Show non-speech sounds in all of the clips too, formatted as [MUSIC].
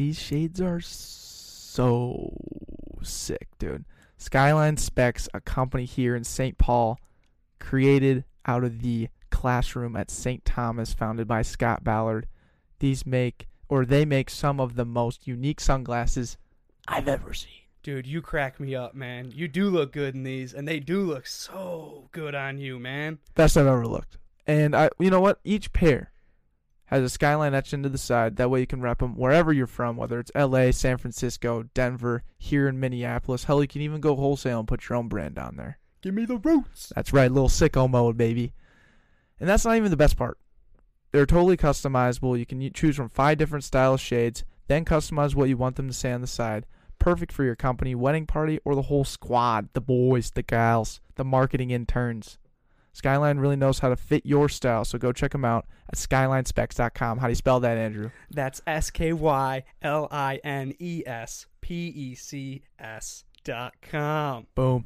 these shades are so sick, dude. Skyline Specs, a company here in St. Paul, created out of the classroom at St. Thomas, founded by Scott Ballard. These make, or they make some of the most unique sunglasses I've ever seen. Dude, you crack me up, man. You do look good in these, and they do look so good on you, man. Best I've ever looked. And I, you know what? Each pair has a skyline etched into the side. That way you can wrap them wherever you're from, whether it's L.A., San Francisco, Denver, here in Minneapolis. Hell, you can even go wholesale and put your own brand on there. Give me the roots. That's right, little sicko mode, baby. And that's not even the best part. They're totally customizable. You can choose from five different style shades, then customize what you want them to say on the side. Perfect for your company, wedding party, or the whole squad the boys, the gals, the marketing interns. Skyline really knows how to fit your style, so go check them out at skylinespecs.com. How do you spell that, Andrew? That's S K Y L I N E S P E C S dot com. Boom.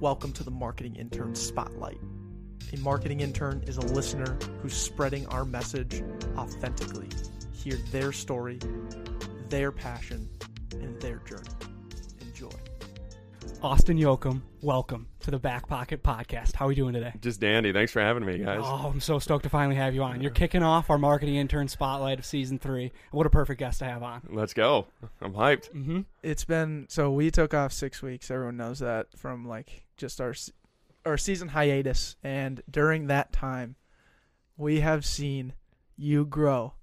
Welcome to the Marketing Intern Spotlight. A marketing intern is a listener who's spreading our message authentically. Hear their story, their passion, and their journey. Enjoy. Austin Jochum, welcome to the Back Pocket Podcast. How are we doing today? Just dandy. Thanks for having me, guys. Oh, I'm so stoked to finally have you on. You're kicking off our marketing intern spotlight of season three. What a perfect guest to have on. Let's go. I'm hyped. Mm-hmm. It's been so we took off six weeks. Everyone knows that from like just our our season hiatus, and during that time, we have seen you grow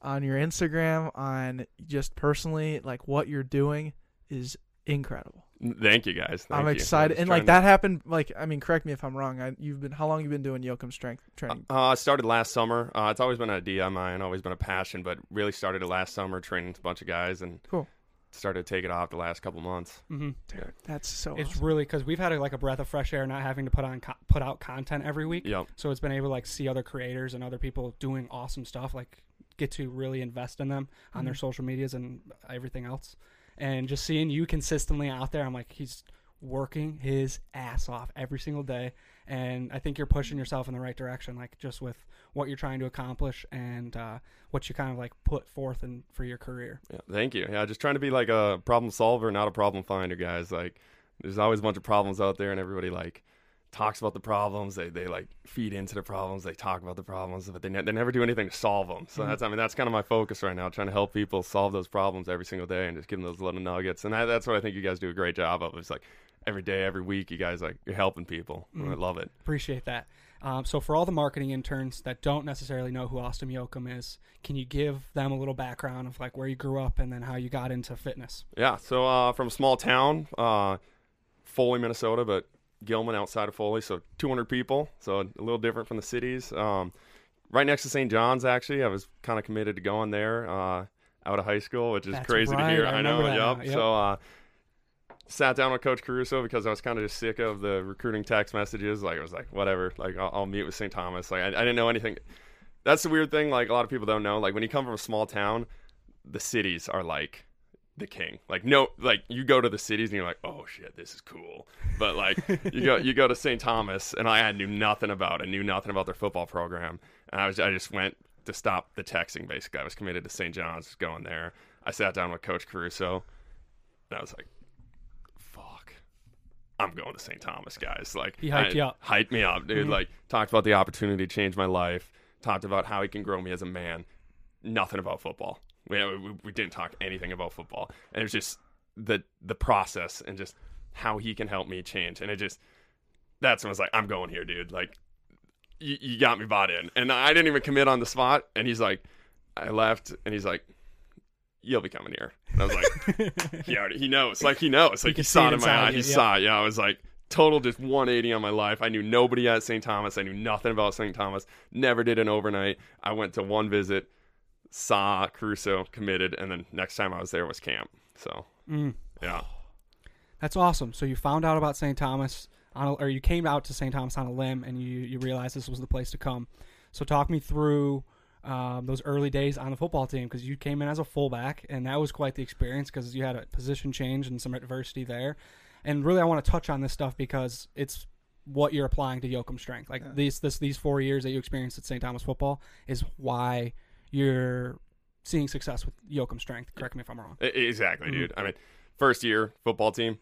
on your Instagram, on just personally, like what you're doing is incredible. Thank you, guys. Thank I'm excited, I'm and like trying that happened. Like I mean, correct me if I'm wrong. I, you've been how long you been doing Jochum strength training? to- Uh, I started last summer. Uh, it's always been a idea of mine, always been a passion, but really started it last summer, training with a bunch of guys, and Cool. started to take it off the last couple months. Mm-hmm. Yeah. That's so. It's awesome. really because we've had a, like a breath of fresh air, not having to put on co- put out content every week. Yep. So it's been able to like see other creators and other people doing awesome stuff, like get to really invest in them on their Mhm. social medias and everything else. And just seeing you consistently out there, I'm like, he's working his ass off every single day. And I think you're pushing yourself in the right direction, like just with what you're trying to accomplish and uh, what you kind of like put forth in for your career. Yeah, thank you. Yeah, just trying to be like a problem solver, not a problem finder, guys. Like, there's always a bunch of problems out there, and everybody like talks about the problems. They they like feed into the problems. They talk about the problems, but they ne- they never do anything to solve them. So Mhm. that's I mean that's kind of my focus right now, trying to help people solve those problems every single day, and just give them those little nuggets. And that, that's what I think you guys do a great job of. It's like every day, every week, you guys like you're helping people. and I Mhm. love it. Appreciate that. Um, so, for all the marketing interns that don't necessarily know who Austin Jochum is, can you give them a little background of like where you grew up and then how you got into fitness? Yeah, so uh, from a small town, uh, Foley, Minnesota, but Gilman outside of Foley, so 200 people, so a little different from the cities. Um, right next to St. John's, actually, I was kind of committed to going there uh, out of high school, which is That's crazy right, to hear. I I, know, yep. yep. So uh, sat down with Coach Caruso because I was kind of just sick of the recruiting text messages. Like I was like, whatever, like I'll, I'll meet with St. Thomas. Like I, I didn't know anything. That's the weird thing. Like a lot of people don't know. Like when you come from a small town, the cities are like the king. Like no, like you go to the cities and you're like, oh shit, this is cool. But like you go you go to St. Thomas and I, knew nothing about it, knew nothing about their football program, and I was I just went to stop the texting. Basically, I was committed to St. John's, going there. I sat down with Coach Caruso, and I was like, fuck. I'm going to St. Thomas, guys. Like He hyped I- you up. Hyped me up, dude. Mhm. Like talked about the opportunity to change my life. Talked about how he can grow me as a man. Nothing about football. We, uh, we, we didn't talk anything about football, and it was just the the process and just how he can help me change. And it just that's when I was like, I'm going here, dude. Like you, you got me bought in, and I didn't even commit on the spot. And he's like, I left, and he's like, you'll be coming here. And I was like, [LAUGHS] he already he knows, like he knows, like he, see saw it in my eye. you, He yeah. saw it. Yeah, I was like total just 180 on my life. I knew nobody at St. Thomas. I knew nothing about St. Thomas. Never did an overnight. I went to one visit, saw Caruso committed, and then next time I was there was camp. So Mm, yeah, that's awesome. So you found out about St. Thomas, on a, or you came out to St. Thomas on a limb, and you you realized this was the place to come. So talk me through um, those early days on the football team because you came in as a fullback, and that was quite the experience because you had a position change and some adversity there. And really, I want to touch on this stuff because it's what you're applying to Jochum strength. Like Yeah. these this these four years that you experienced at St. Thomas football is why you're seeing success with Jochum strength. Correct me if I'm wrong. Exactly, Mhm. dude. I mean, first year football team,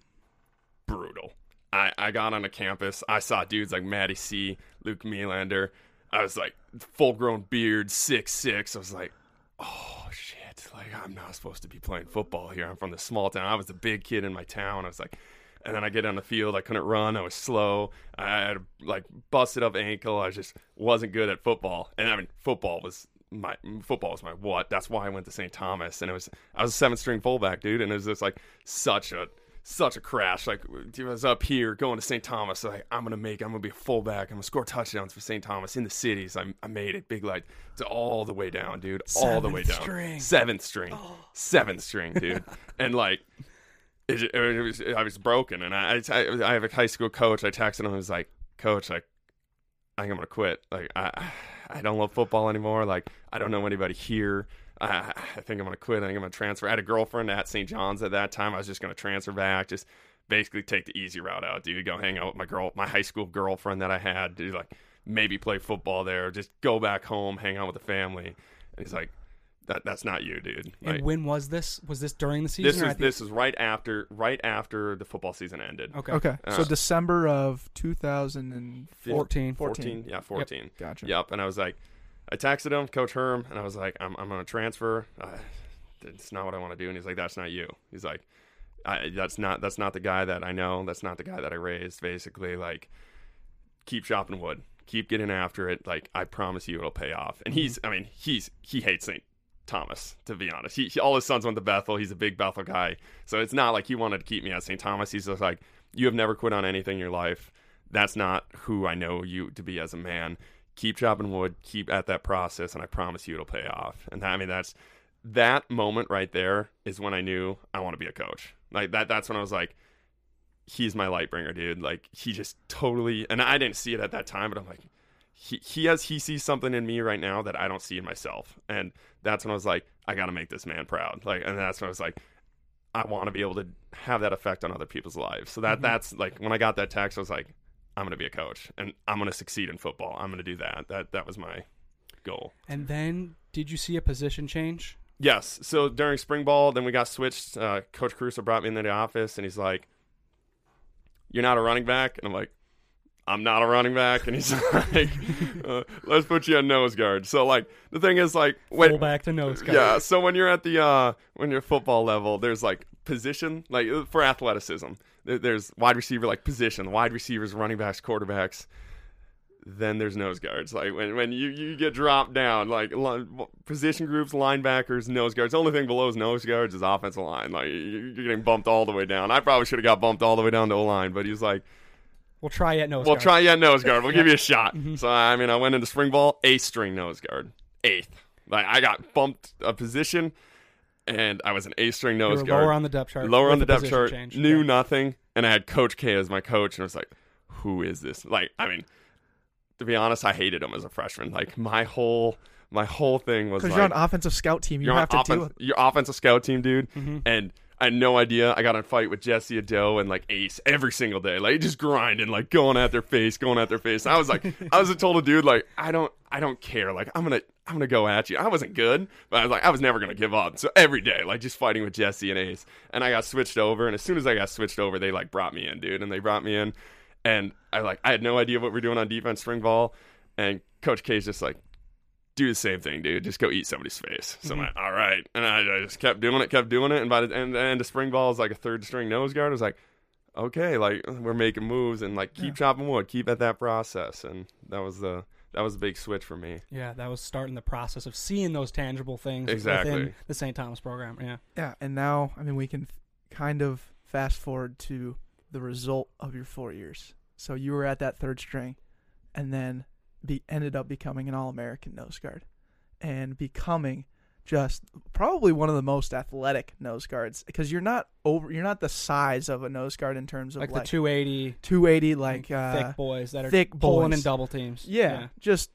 brutal. I, I got on a campus. I saw dudes like Matty C, Luke Melander. I was like full grown beard, six six. I was like, oh shit! Like I'm not supposed to be playing football here. I'm from the small town. I was the big kid in my town. I was like, and then I get on the field. I couldn't run. I was slow. I had like busted up ankle. I just wasn't good at football. And I mean, football was my football was my what. That's why I went to St. Thomas. And it was I was a seventh string fullback, dude. And it was just like such a such a crash. Like I was up here going to St. Thomas. Like I'm gonna make. I'm gonna be a fullback. I'm gonna score touchdowns for St. Thomas in the cities. I, I made it big like to all the way down, dude. all the way down. string. Seventh string. Oh. Seventh string, dude. [LAUGHS] and like it, it was I was broken, and I, I I have a high school coach. I texted him. I was like, Coach, like I think I'm gonna quit. Like I I don't love football anymore. Like I don't know anybody here. I, I think I'm gonna quit. I think I'm gonna transfer. I had a girlfriend at St. John's at that time. I was just gonna transfer back. Just basically take the easy route out, dude. Go hang out with my girl, my high school girlfriend that I had. Dude, like maybe play football there. Just go back home, hang out with the family. And he's like, that that's not you, dude. And when was this? Was this during the season? this or is the- this is right after right after the football season ended. Okay. Okay. so Uh, December of 2014. 14. 14, yeah, 14. Gotcha. Yep. And I was like, I texted him, Coach Herm, and I was like, I'm, I'm going to transfer. Uh, it's not what I want to do. And he's like, that's not you. He's like, I, that's not that's not the guy that I know. That's not the guy that I raised. Basically, like, keep chopping wood, keep getting after it. Like, I promise you, it'll pay off. And he's, I mean, he's he hates St. Thomas to be honest. He, he all his sons went to Bethel. He's a big Bethel guy, so it's not like he wanted to keep me at St. Thomas. He's just like, you have never quit on anything in your life. That's not who I know you to be as a man. Keep chopping wood, keep at that process, and I promise you it'll pay off. And that, I mean, that's that moment right there is when I knew I want to be a coach. Like that. That's when I was like, he's my light bringer, dude. Like he just totally. And I didn't see it at that time, but I'm like, he he has he sees something in me right now that I don't see in myself, and that's when I was like, I got to make this man proud. Like, and that's when I was like, I want to be able to have that effect on other people's lives. So that Mhm. that's like when I got that text, I was like, I'm gonna be a coach, and I'm gonna succeed in football. I'm gonna do that. That that was my goal. And then did you see a position change? Yes. So during spring ball, then we got switched. Uh, Coach Caruso brought me into the office, and he's like, "You're not a running back," and I'm like, "I'm not a running back," and he's [LAUGHS] like, uh, "Let's put you on nose guard." So like the thing is like when Fullback to nose guard. yeah, so when you're at the uh when you're football level, there's like position like uh, for athleticism. There's wide receiver like position, wide receivers, running backs, quarterbacks. Then there's nose guards. Like when, when you, you get dropped down, like li- position groups, linebackers, nose guards. The only thing below is nose guards is offensive line. Like you- you're getting bumped all the way down. I probably should have got bumped all the way down to O line, but he's like, We'll try at nose "We'll guard. try you at nose guard. We'll give you a [LAUGHS] shot." Mhm. So I mean, I went into spring ball, eighth string nose guard, eighth. Like I got bumped a position, and I was an eighth string You nose were guard lower on the depth chart. lower on the depth chart, change. knew Yeah. nothing, and I had Coach K as my coach, and I was like, "Who is this?" Like, I mean, to be honest, I hated him as a freshman. Like my whole my whole thing was Because like, you're on offensive scout team, you you're have to deal offense, with. your offensive scout team, dude, Mhm. and I had no idea. I got in a fight with Jesse Ado and like Ace every single day, like just grinding, like going at their face, going at their face. I was like, I was a total dude, like I don't, I don't care. Like I'm gonna, I'm gonna go at you. I wasn't good, but I was like, I was never gonna give up. So every day, like just fighting with Jesse and Ace, and I got switched over. And as soon as I got switched over, they like brought me in, dude, and they brought me in, and I like, I had no idea what we're doing on defense, spring ball, and Coach K's just like do the same thing, dude. Just go eat somebody's face. So I'm Mhm. like, all right. And I, I just kept doing it, kept doing it. And by the end, the end of spring ball is like a third string nose guard. I was like, okay, like we're making moves and like keep Yeah. chopping wood, keep at that process. And that was the that was a big switch for me. Yeah, that was starting the process of seeing those tangible things Exactly. within the St. Thomas program. Yeah. Yeah, and now I mean we can kind of fast forward to the result of your four years. So you were at that third string, and then be ended up becoming an All American nose guard, and becoming just probably one of the most athletic nose guards because you're not over you're not the size of a nose guard in terms of Like, like, the 280 280 like uh, thick boys that are thick pulling boys. in double teams. Yeah, just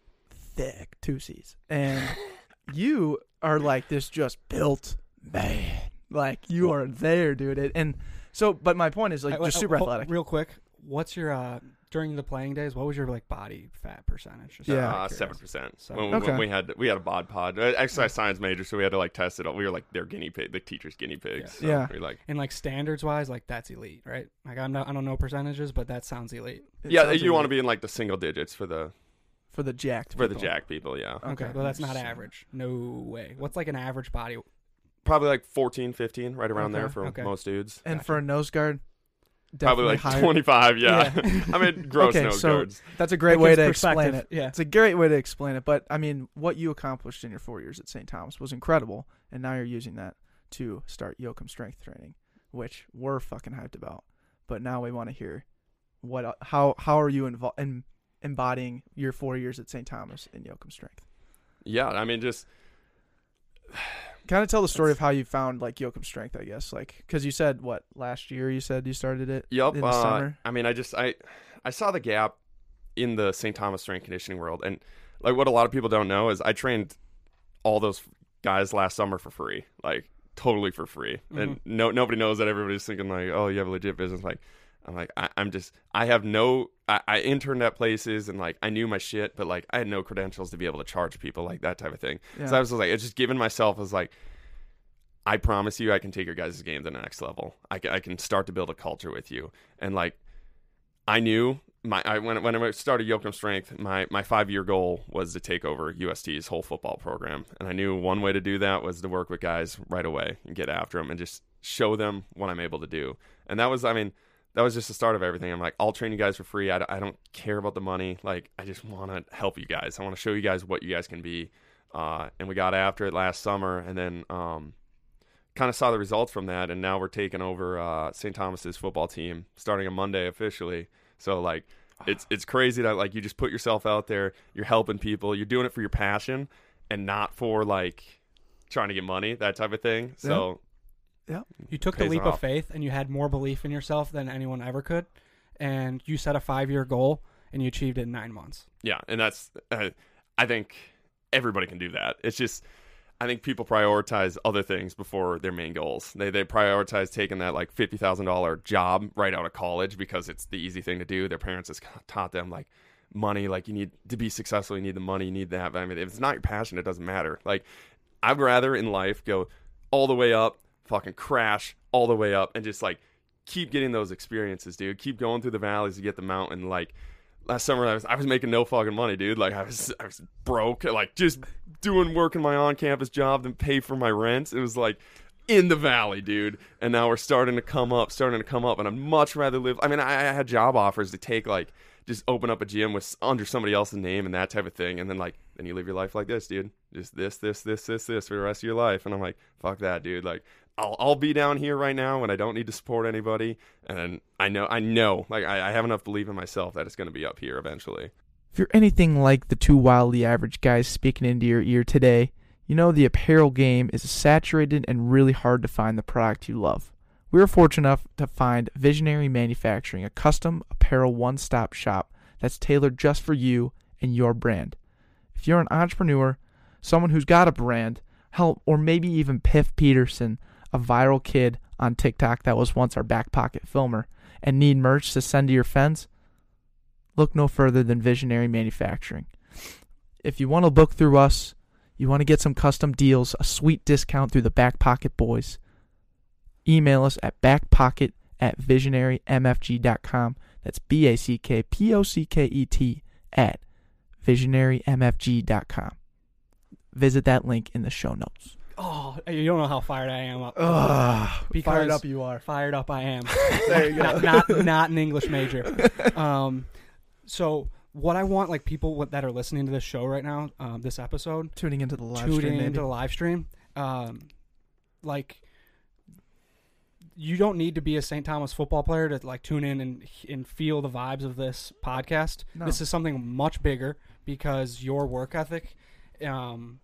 thick two C's. And [LAUGHS] you are like this just built man. Like you are there, dude. And so, but my point is like I- just I- super hold- athletic. Real quick, what's your uh during the playing days? What was your like body fat percentage? Just Yeah. out uh, seven percent. Seven. When, when we had we had a bod pod, uh, exercise science major, so we had to like test it. all. We were like their guinea pig, the teacher's guinea pigs. Yeah. So Yeah. We like And like standards wise, like that's elite, right? Like I'm not, I don't know percentages, but that sounds elite. It yeah, sounds you want to be in like the single digits for the for the jacked for the jack people. Yeah, Okay, Okay. well that's not average. No way. What's like an average body? probably like 14, 15, right around there for Okay. most dudes. And Gotcha. for a nose guard, Probably like higher. twenty five. Yeah, Yeah. [LAUGHS] I mean gross Okay, nose so- guards. That's a great That way to explain it. Yeah. It's a great way to explain it. But I mean, what you accomplished in your four years at St. Thomas was incredible, and now you're using that to start Jochum strength training, which we're fucking hyped about. But now we want to hear what, uh, how, how are you invo- in, embodying your four years at St. Thomas in Jochum strength? Yeah, I mean just Kind of tell the story of how you found like Jochum strength, I guess, like because you said what last year you said you started it. Yep. in the uh, summer. I mean, I just I I saw the gap in the St. Thomas strength conditioning world, and like what a lot of people don't know is I trained all those guys last summer for free, like totally for free, and no nobody knows that. Everybody's thinking like, oh, you have a legit business. Like, I'm like, I, I'm just I have no. I, I interned at places and like I knew my shit, but like I had no credentials to be able to charge people like that type of thing. Yeah. So I was just like, it's just giving myself as like, I promise you, I can take your guys' game to the next level. I can, I can start to build a culture with you. And like, I knew my I when when I started Jochum Strength, my my five year goal was to take over UST's whole football program, and I knew one way to do that was to work with guys right away and get after them and just show them what I'm able to do. And that was, I mean. That was just the start of everything. I'm like, I'll train you guys for free. I, I don't care about the money. Like, I just want to help you guys. I want to show you guys what you guys can be. Uh, and we got after it last summer, and then um, kind of saw the results from that, and now we're taking over uh, St. Thomas's football team starting on Monday officially. So like, it's it's crazy that like you just put yourself out there, you're helping people, you're doing it for your passion, and not for like trying to get money, that type of thing. So You took the Pays leap off. of faith and you had more belief in yourself than anyone ever could, and you set a five year goal and you achieved it in nine months. yeah, and that's uh, I think everybody can do that. It's just I think people prioritize other things before their main goals. They they prioritize taking that like fifty thousand dollar job right out of college because it's the easy thing to do. Their parents has [LAUGHS] taught them like money, like you need to be successful, you need the money, you need that. But I mean, if it's not your passion, it doesn't matter. Like I'd rather in life go all the way up, fucking crash all the way up, and just like keep getting those experiences, dude. Keep going through the valleys to get the mountain. Like last summer, I was I was making no fucking money, dude. Like I was I was broke, like just doing work in my on campus job to pay for my rent. It was like in the valley, dude. And now we're starting to come up, starting to come up, and I'd much rather live. I mean, I, I had job offers to take like just open up a gym with under somebody else's name and that type of thing, and then like then you live your life like this, dude. Just this, this, this, this, this for the rest of your life. And I'm like, fuck that, dude. Like I'll I'll be down here right now and I don't need to support anybody. And I know I know like I, I have enough belief in myself that it's gonna be up here eventually. If you're anything like the two wildly average guys speaking into your ear today, you know the apparel game is saturated and really hard to find the product you love. We were fortunate enough to find Visionary Manufacturing, a custom apparel one stop shop that's tailored just for you and your brand. If you're an entrepreneur, someone who's got a brand, help or maybe even Piff Peterson, a viral kid on TikTok that was once our back pocket filmer, and need merch to send to your friends, look no further than Visionary Manufacturing. If you want to book through us, you want to get some custom deals, a sweet discount through the Back Pocket Boys, email us at backpocket at visionarymfg.com. That's B A C K P O C K E T at visionarymfg.com. Visit that link in the show notes. Oh, you don't know how fired I am up. Ugh, Because- fired up you are. Fired up I am. [LAUGHS] There you go. not, not not an English major. [LAUGHS] Um, so what I want like people that are listening to this show right now, um, this episode, Tuning into the live tuning stream, into the live stream, um, like you don't need to be a St. Thomas football player to like tune in and and feel the vibes of this podcast. No. This is something much bigger because your work ethic, um,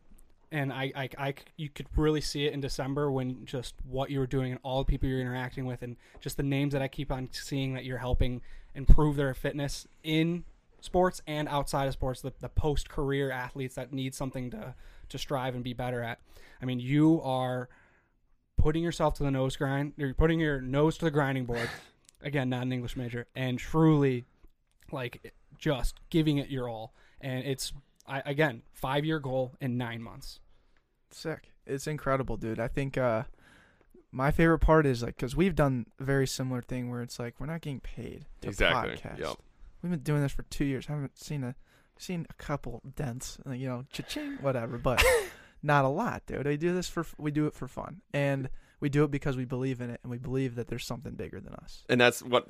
and I, I, I you could really see it in December when just what you were doing and all the people you're interacting with and just the names that I keep on seeing that you're helping improve their fitness in sports and outside of sports, the, the post career athletes that need something to, to strive and be better at. I mean, you are putting yourself to the nose grind, you're putting your nose to the grinding board [LAUGHS] again, not an English major, and truly, like, just giving it your all. And it's I, again five year goal in nine months. Sick. It's incredible, dude. I think uh, my favorite part is like because we've done a very similar thing where it's like we're not getting paid to Exactly. podcast. Yep. We've been doing this for two years. I haven't seen a seen a couple dents, uh, you know, cha-ching, whatever, but [LAUGHS] not a lot, dude. We do this for we do it for fun, and we do it because we believe in it, and we believe that there's something bigger than us. and that's what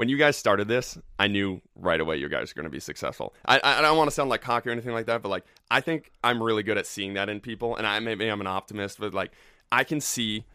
when you guys started this i knew right away you guys are going to be successful. I, I don't want to sound like cocky or anything like that but like i think i'm really good at seeing that in people and i maybe i'm an optimist but like i can see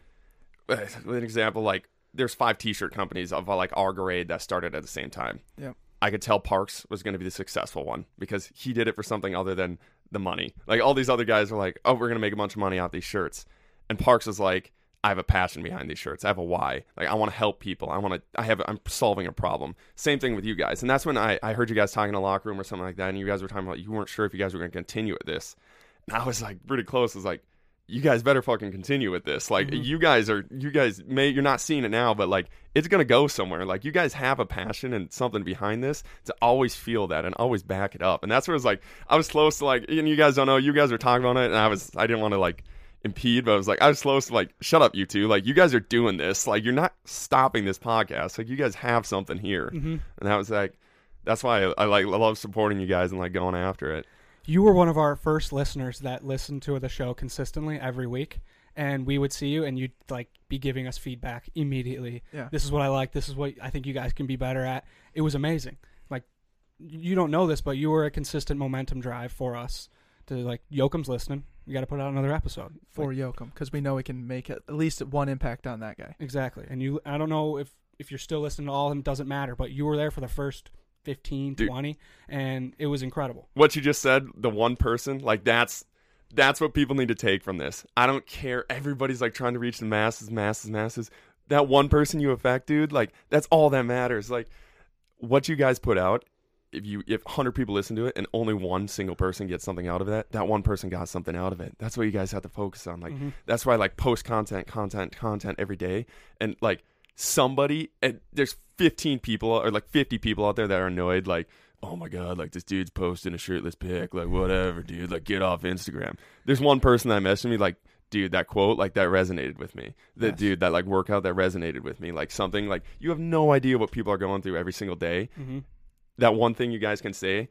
uh, with an example like there's five t-shirt companies of uh, like our grade that started at the same time. Yeah. i could tell parks was going to be the successful one because he did it for something other than the money. Like all these other guys are like oh we're going to make a bunch of money off these shirts. And parks is like I have a passion behind these shirts. I have a why. Like I want to help people. I want to. I have. I'm solving a problem. Same thing with you guys. And that's when I, I heard you guys talking in a locker room or something like that, and you guys were talking about you weren't sure if you guys were going to continue at this. And I was like pretty close. I was like, you guys better fucking continue with this. Like Mhm. you guys are. You guys may. You're not seeing it now, but like it's going to go somewhere. Like you guys have a passion and something behind this to always feel that and always back it up. And that's where it's like I was close to like. And you guys don't know. You guys were talking about it, and I was. I didn't want to like impede, but I was like, I was close to like, shut up, you two. Like, you guys are doing this. Like, you're not stopping this podcast. Like, you guys have something here. Mm-hmm. And that was like, that's why I, I like, I love supporting you guys and like going after it. You were one of our first listeners that listened to the show consistently every week, and we would see you, and you'd like be giving us feedback immediately. Yeah. This is what I like. This is what I think you guys can be better at. It was amazing. Like you don't know this, but you were a consistent momentum drive for us. To like Jochum's listening, you got to put out another episode for Jochum because we know we can make at least one impact on that guy. Exactly. And you I don't know if if you're still listening to all of them doesn't matter, but you were there for the first 15, Dude. 20 and it was incredible. What you just said, the one person, like, that's, that's what people need to take from this. I don't care. Everybody's like trying to reach the masses, masses, masses. That one person you affect, dude, like, that's all that matters. Like, what you guys put out if you if 100 people listen to it and only one single person gets something out of that that one person got something out of it. That's what you guys have to focus on. Like Mhm. that's why I like post content content content every day. And like somebody and there's 15 people or like 50 people out there that are annoyed like oh my god like this dude's posting a shirtless pic like whatever dude like get off instagram. There's one person that messaged me like dude that quote like that resonated with me. That Yes. dude that like workout that resonated with me. Like something like you have no idea what people are going through every single day. Mhm. That one thing you guys can say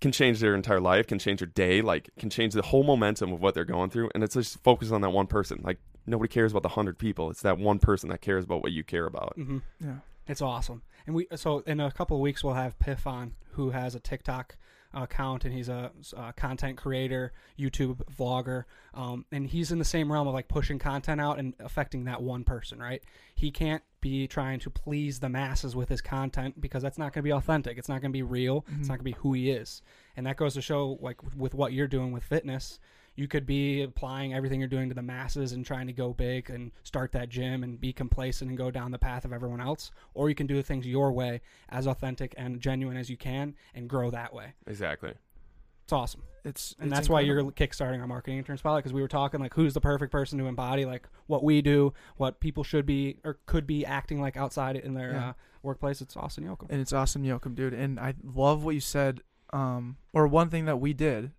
can change their entire life, can change their day, like can change the whole momentum of what they're going through. And it's just focus on that one person. Like nobody cares about the hundred people. It's that one person that cares about what you care about. Mhm. Yeah. It's awesome. And we so in a couple of weeks we'll have Piff on, who has a TikTok account and he's a, uh content creator, YouTube vlogger, um, and he's in the same realm of like pushing content out and affecting that one person. Right? He can't be trying to please the masses with his content because that's not going to be authentic. It's not going to be real. It's Mhm. not going to be who he is. And that goes to show like with what you're doing with fitness. You could be applying everything you're doing to the masses and trying to go big and start that gym and be complacent and go down the path of everyone else. Or you can do things your way, as authentic and genuine as you can, and grow that way. Exactly. It's awesome. It's And it's that's why you're incredible. kickstarting our marketing intern spotlight because we were talking like who's the perfect person to embody like what we do, what people should be or could be acting like outside in their Yeah. uh, workplace. It's Austin Jochum. and it's awesome, Jochum, dude. And I love what you said. Um, or one thing that we did,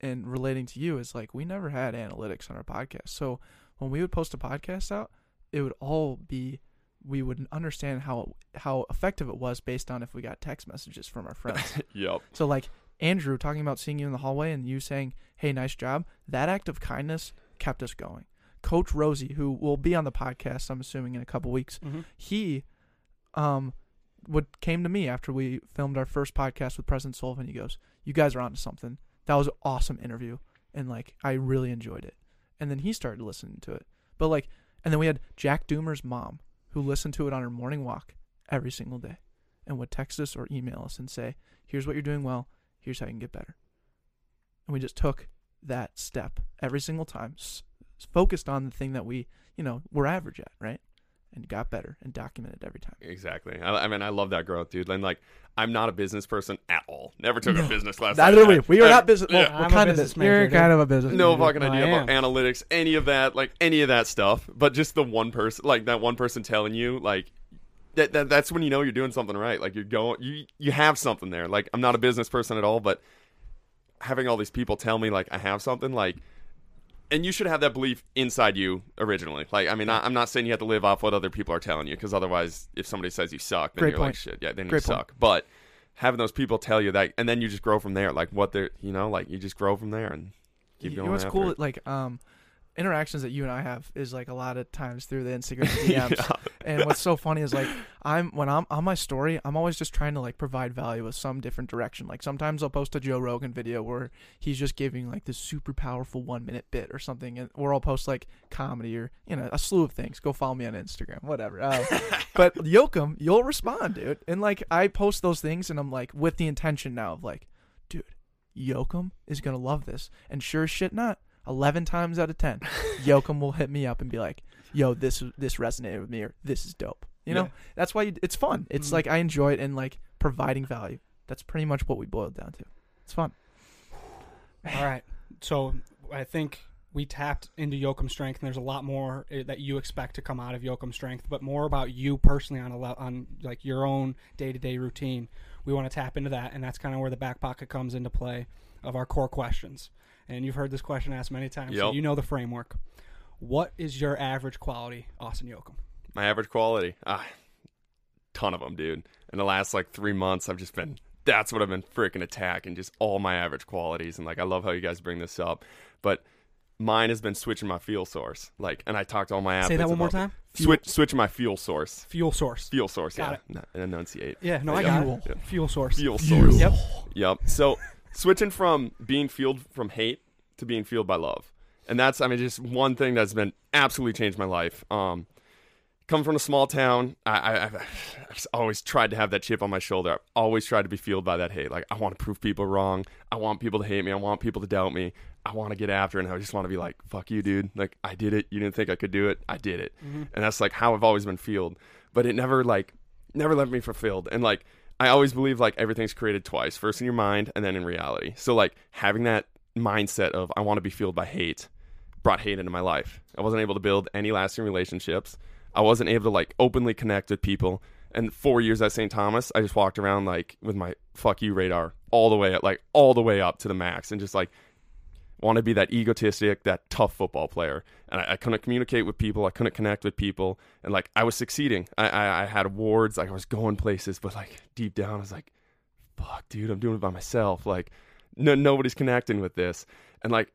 in relating to you, is like we never had analytics on our podcast. So when we would post a podcast out, it would all be we would understand how how effective it was based on if we got text messages from our friends. [LAUGHS] yep. so like Andrew talking about seeing you in the hallway and you saying, "Hey, nice job." That act of kindness kept us going. Coach Rosie, who will be on the podcast, I'm assuming in a couple weeks, Mm-hmm. he um would came to me after we filmed our first podcast with President Sullivan. He goes, "You guys are onto something. That was an awesome interview, and like I really enjoyed it." And then he started listening to it. But like, and then we had Jack Doomer's mom who listened to it on her morning walk every single day, and would text us or email us and say, "Here's what you're doing well. Here's how you can get better." And we just took that step every single time, s- focused on the thing that we, you know, we're average at, right? And got better and documented every time. Exactly. I, I mean, I love that growth, dude. And like, I'm not a business person at all. Never took a business class. Neither like are we. that. We are I- not business. Well, yeah. we're I'm a kind of business business. You're major, kind of a business. no major. fucking I idea about analytics, any of that, like any of that stuff. But just the one person, like that one person telling you, like that, that that's when you know you're doing something right. Like you're going, you you have something there. Like I'm not a business person at all, but having all these people tell me like I have something, like, and you should have that belief inside you originally. Like, I mean, I, I'm not saying you have to live off what other people are telling you, because otherwise, if somebody says you suck, then Great you're point. like shit. Yeah, then Great you point. suck. But having those people tell you that, and then you just grow from there. Like what they're, you know, like you just grow from there and keep you going. know what's cool? it. Like um, interactions that you and I have is like a lot of times through the Instagram [LAUGHS] DMs. Yeah. And what's so funny is like [LAUGHS] I'm when I'm on my story, I'm always just trying to like provide value with some different direction. Like sometimes I'll post a Joe Rogan video where he's just giving like this super powerful one minute bit or something, and or I'll post like comedy or you know a slew of things. Go follow me on Instagram, whatever. Uh, [LAUGHS] but Jochum, you'll respond, dude. And like I post those things, and I'm like with the intention now of like, dude, Jochum is gonna love this, and sure as shit not. Eleven times out of ten, [LAUGHS] Jochum will hit me up and be like, "Yo, this this resonated with me," or "This is dope." You know, Yeah. that's why you, it's fun. It's Mhm. like I enjoy it and like providing value. That's pretty much what we boiled down to. It's fun. [SIGHS] All right. So I think we tapped into Jochum strength, and there's a lot more eh, that you expect to come out of Jochum strength, but more about you personally on a le- on like your own day to day routine. We want to tap into that, and that's kind of where the back pocket comes into play of our core questions. And you've heard this question asked many times, so you know the framework. What is your average quality, Austin Jochum? My average quality, ah, ton of them, dude. In the last like three months, I've just been. That's what I've been freaking attacking, just all my average qualities. And like, I love how you guys bring this up, but mine has been switching my fuel source. Like, and I talked to all my athletes. Say that one more time. Switch, switching my fuel source. Fuel source. Fuel source. Got yeah. Not- enunciate. Yeah, no, I got it. Yeah. Fuel source. Fuel source. Yep. Yep. So switching from being fueled from hate to being fueled by love, and that's I mean just one thing that's been absolutely changed my life. Um, coming from a small town, I, I I've, I've always tried to have that chip on my shoulder. I've always tried to be fueled by that hate. Like I want to prove people wrong. I want people to hate me. I want people to doubt me. I want to get after it, and I just want to be like, "Fuck you, dude! Like I did it. You didn't think I could do it. I did it." And that's like how I've always been fueled. But it never like never left me fulfilled. And like I always believe like everything's created twice, first in your mind and then in reality. So like having that mindset of I want to be fueled by hate brought hate into my life. I wasn't able to build any lasting relationships. I wasn't able to like openly connect with people. And four years at St. Thomas, I just walked around like with my fuck you radar all the way up, like all the way up to the max, and just like want to be that egotistic, that tough football player. And I, I couldn't communicate with people. I couldn't connect with people. And like I was succeeding. I, I, I had awards. Like I was going places, but like deep down, I was like, fuck, dude, I'm doing it by myself. Like no, nobody's connecting with this. And like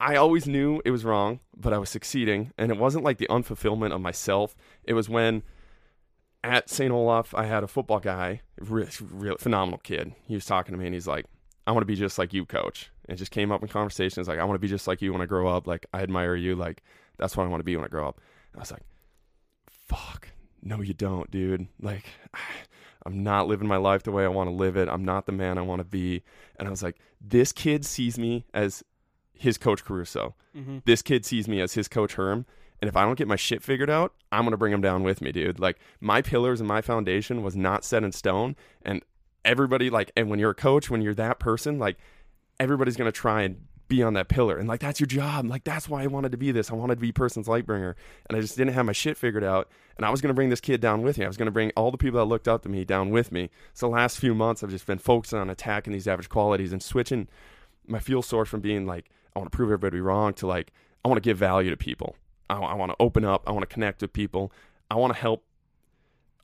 I always knew it was wrong, but I was succeeding. And it wasn't like the unfulfillment of myself. It was when at St. Olaf, I had a football guy, real, real phenomenal kid. He was talking to me and he's like, I want to be just like you, coach. And it just came up in conversations like, I want to be just like you when I grow up. Like, I admire you. Like, that's what I want to be when I grow up. And I was like, fuck, no, you don't, dude. Like, [SIGHS] I'm not living my life the way I want to live it. I'm not the man I want to be. And I was like, this kid sees me as his coach Caruso. Mm-hmm. This kid sees me as his coach Herm. And if I don't get my shit figured out, I'm going to bring him down with me, dude. Like, my pillars and my foundation was not set in stone. And everybody, like, and when you're a coach, when you're that person, like, everybody's going to try and be on that pillar. And, like, that's your job. Like, that's why I wanted to be this. I wanted to be person's light bringer. And I just didn't have my shit figured out. And I was going to bring this kid down with me. I was going to bring all the people that looked up to me down with me. So, the last few months, I've just been focusing on attacking these average qualities and switching my fuel source from being like, I want to prove everybody wrong to like, I want to give value to people. I, I want to open up. I want to connect with people. I want to help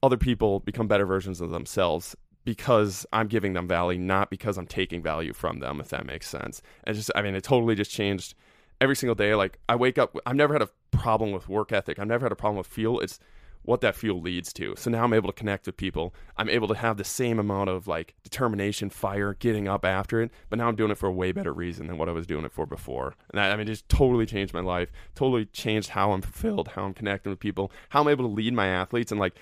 other people become better versions of themselves because I'm giving them value, not because I'm taking value from them, if that makes sense. And just, I mean, it totally just changed every single day. Like, I wake up, I've never had a problem with work ethic. I've never had a problem with fuel. It's what that fuel leads to. So now I'm able to connect with people. I'm able to have the same amount of like determination, fire, getting up after it. But now I'm doing it for a way better reason than what I was doing it for before. And that, I mean, it just totally changed my life. Totally changed how I'm fulfilled, how I'm connecting with people, how I'm able to lead my athletes. And like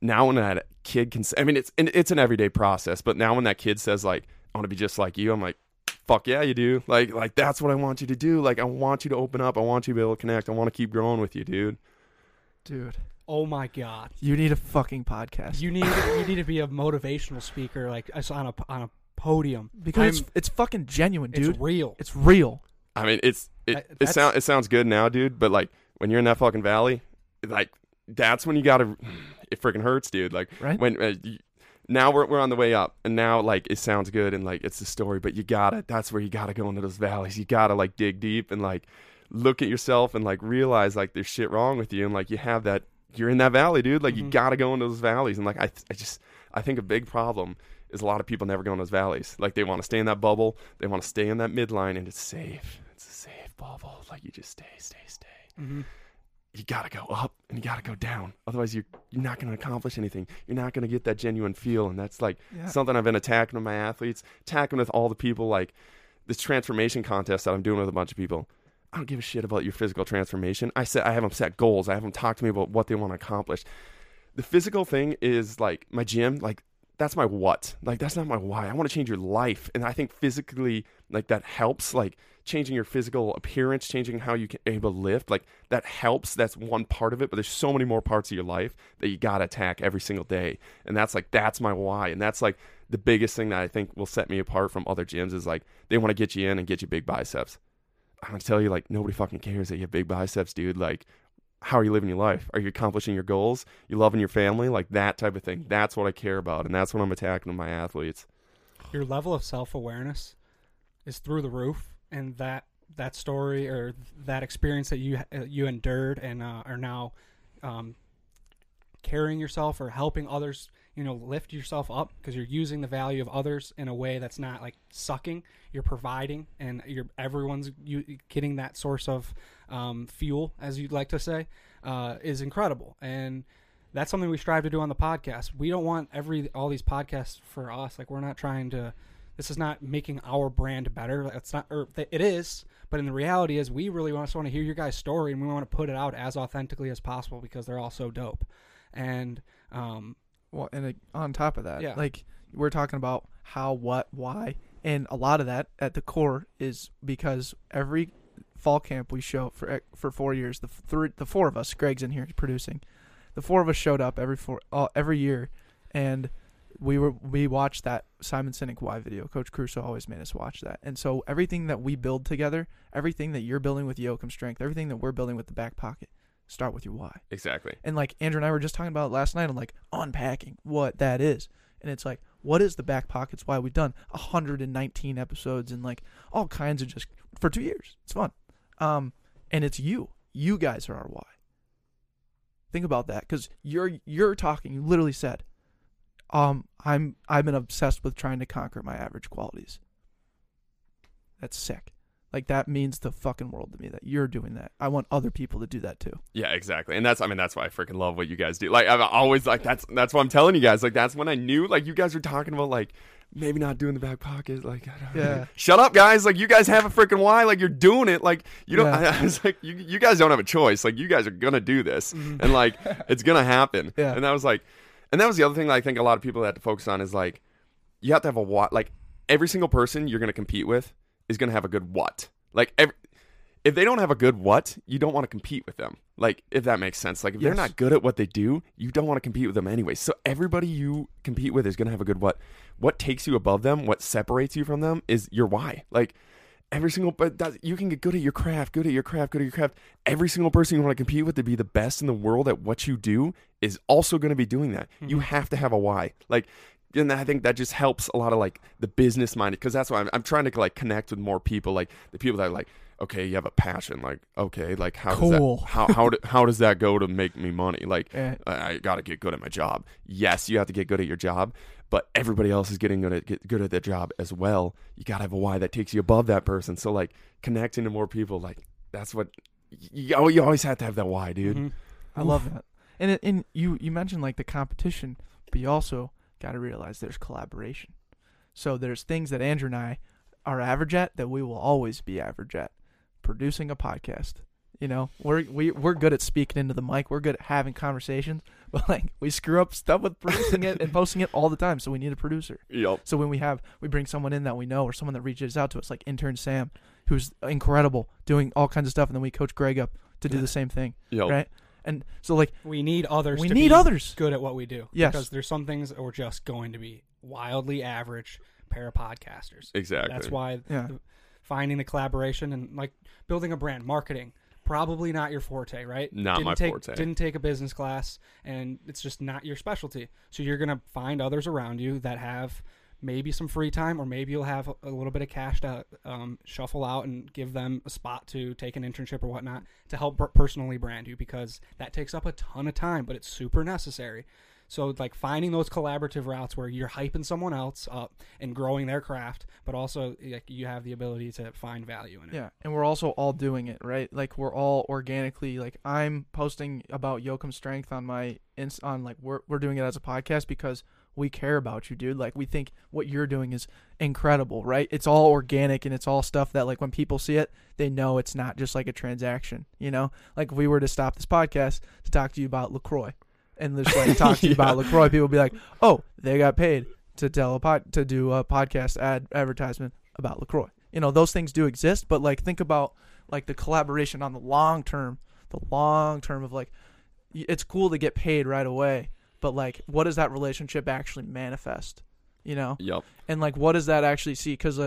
now when that kid can, I mean, it's it's an everyday process. But now when that kid says like, I want to be just like you, I'm like. Fuck yeah, you do. Like, like that's what I want you to do. Like, I want you to open up. I want you to be able to connect. I want to keep growing with you, dude. Dude, Oh my god. you need a fucking podcast. You need [LAUGHS] you need to be a motivational speaker like us on a on a podium because I'm- it's, it's fucking genuine, dude. It's real. It's real. I mean, it's it. I- it sounds it sounds good now, dude. But like when you're in that fucking valley, like that's when you gotta it freaking hurts, dude. Like Right? when uh, y- now we're we're on the way up, and now like it sounds good and like it's the story, but you gotta. That's where you gotta go into those valleys. You gotta like dig deep and like look at yourself and like realize like there's shit wrong with you, and like you have that. You're in that valley, dude. Like you Mhm. gotta go into those valleys, and like I, I just I think a big problem is a lot of people never go in those valleys. Like they want to stay in that bubble, they want to stay in that midline, and it's safe. It's a safe bubble. Like you just stay, stay, stay hmm you gotta go up and you gotta go down. Otherwise, you're you're not gonna accomplish anything. You're not gonna get that genuine feel, and that's like Yeah. something I've been attacking with my athletes, attacking with all the people. Like this transformation contest that I'm doing with a bunch of people. I don't give a shit about your physical transformation. I said I have them set goals. I have them talk to me about what they want to accomplish. The physical thing is like my gym. Like that's my what. Like that's not my why. I want to change your life, and I think physically, like that helps. Like changing your physical appearance, changing how you can able to lift, like that helps. That's one part of it, but there's so many more parts of your life that you gotta attack every single day. And that's like that's my why. And that's like the biggest thing that I think will set me apart from other gyms is like they want to get you in and get you big biceps. I'm gonna tell you, like, nobody fucking cares that you have big biceps, dude. Like, how are you living your life? Are you accomplishing your goals? You loving your family? Like that type of thing. That's what I care about, and that's what I'm attacking with my athletes. Your level of self awareness is through the roof, and that that story or that experience that you uh, you endured and uh, are now um, carrying yourself or helping others, you know, lift yourself up because you're using the value of others in a way that's not like sucking. You're providing, and you're everyone's you getting that source of um, fuel, as you'd like to say, uh, is incredible and that's something we strive to do on the podcast. We don't want every all these podcasts for us. Like we're not trying to. This is not making our brand better. It's not. Or it is, but in the reality is, we really want, want to hear your guys' story, and we want to put it out as authentically as possible because they're all so dope. And um, Well, and on top of that, Yeah. like we're talking about how, what, why, and a lot of that at the core is because every fall camp we show for eh, for four years, the three, the four of us, Greg's in here producing, the four of us showed up every four uh, every year, and we were we watched that Simon Sinek Y video. Coach Caruso always made us watch that, and so everything that we build together, everything that you're building with Jochum Strength, everything that we're building with the back pocket, start with your why. Exactly. And like Andrew and I were just talking about last night on like unpacking what that is. And it's like, what is the back pockets? Why we've done 119 episodes and like all kinds of just for two years. It's fun. Um, and it's you. You guys are our why. Think about that, because you're you're talking. You literally said, um, I'm I've been obsessed with trying to conquer my average qualities. That's sick. Like that means the fucking world to me that you're doing that. I want other people to do that too. Yeah, exactly. And that's I mean that's why I freaking love what you guys do. Like I've always like that's that's what I'm telling you guys. Like that's when I knew like you guys were talking about like maybe not doing the back pocket. Like I don't know. Yeah. [LAUGHS] Shut up, guys. Like you guys have a freaking why. Like you're doing it. Like you don't. Yeah. [LAUGHS] I, was like you you guys don't have a choice. Like you guys are gonna do this, and like it's gonna happen. [LAUGHS] Yeah. And I was like, and that was the other thing that I think a lot of people have to focus on is like you have to have a what. Like every single person you're gonna compete with is gonna have a good what. Like every, if they don't have a good what, you don't want to compete with them. Like if that makes sense. Like if they're not good at what they do, you don't want to compete with them anyway. So everybody you compete with is going to have a good what. What takes you above them, what separates you from them is your why. Like every single but that, you can get good at your craft, good at your craft, good at your craft. Every single person you want to compete with to be the best in the world at what you do is also going to be doing that. You mm-hmm. have to have a why. Like and I think that just helps a lot of like the business minded because that's why I'm, I'm trying to like connect with more people, like the people that are like, okay, you have a passion, like okay, like how Cool. does that how how do, [LAUGHS] how does that go to make me money? Like Eh, I, I got to get good at my job. Yes, you have to get good at your job, but everybody else is getting good at get good at their job as well. You got to have a why that takes you above that person. So like connecting to more people, like that's what you, you always have to have that why, dude. Mhm. I love that. And it, and you you mentioned like the competition, but you also got to realize there's collaboration. So there's things that Andrew and I are average at that we will always be average at. Producing a podcast. You know, we're we we're good at speaking into the mic. We're good at having conversations, [LAUGHS] but like we screw up stuff with producing it and posting it all the time. So we need a producer. Yep. So when we have we bring someone in that we know or someone that reaches out to us, like intern Sam, who's incredible, doing all kinds of stuff, and then we coach Greg up to do the same thing, Yep. right? And so like We need others. we to need be others. good at what we do. Yes. because there's some things that we're just going to be wildly average pair of podcasters. Exactly. That's why Yeah. the- finding the collaboration and like building a brand, marketing, probably not your forte, right? Not didn't my take, forte. Didn't take a business class, and it's just not your specialty. So you're gonna find others around you that have maybe some free time, or maybe you'll have a, little bit of cash to um, shuffle out and give them a spot to take an internship or whatnot to help personally brand you because that takes up a ton of time, but it's super necessary. So like finding those collaborative routes where you're hyping someone else up and growing their craft, but also like, you have the ability to find value in it. Yeah, and we're also all doing it, right? Like we're all organically like I'm posting about Jochum Strength on my on like we're we're doing it as a podcast because we care about you, dude. Like we think what you're doing is incredible, right? It's all organic and it's all stuff that like when people see it, they know it's not just like a transaction, you know? Like if we were to stop this podcast to talk to you about LaCroix and just like talk to you [LAUGHS] about LaCroix, people be like, "Oh, they got paid to tell a pod to do a podcast ad advertisement about LaCroix." You know, those things do exist, but like think about like the collaboration on the long term, the long term of like it's cool to get paid right away, but like what does that relationship actually manifest? You know? Yep. and like what does that actually see because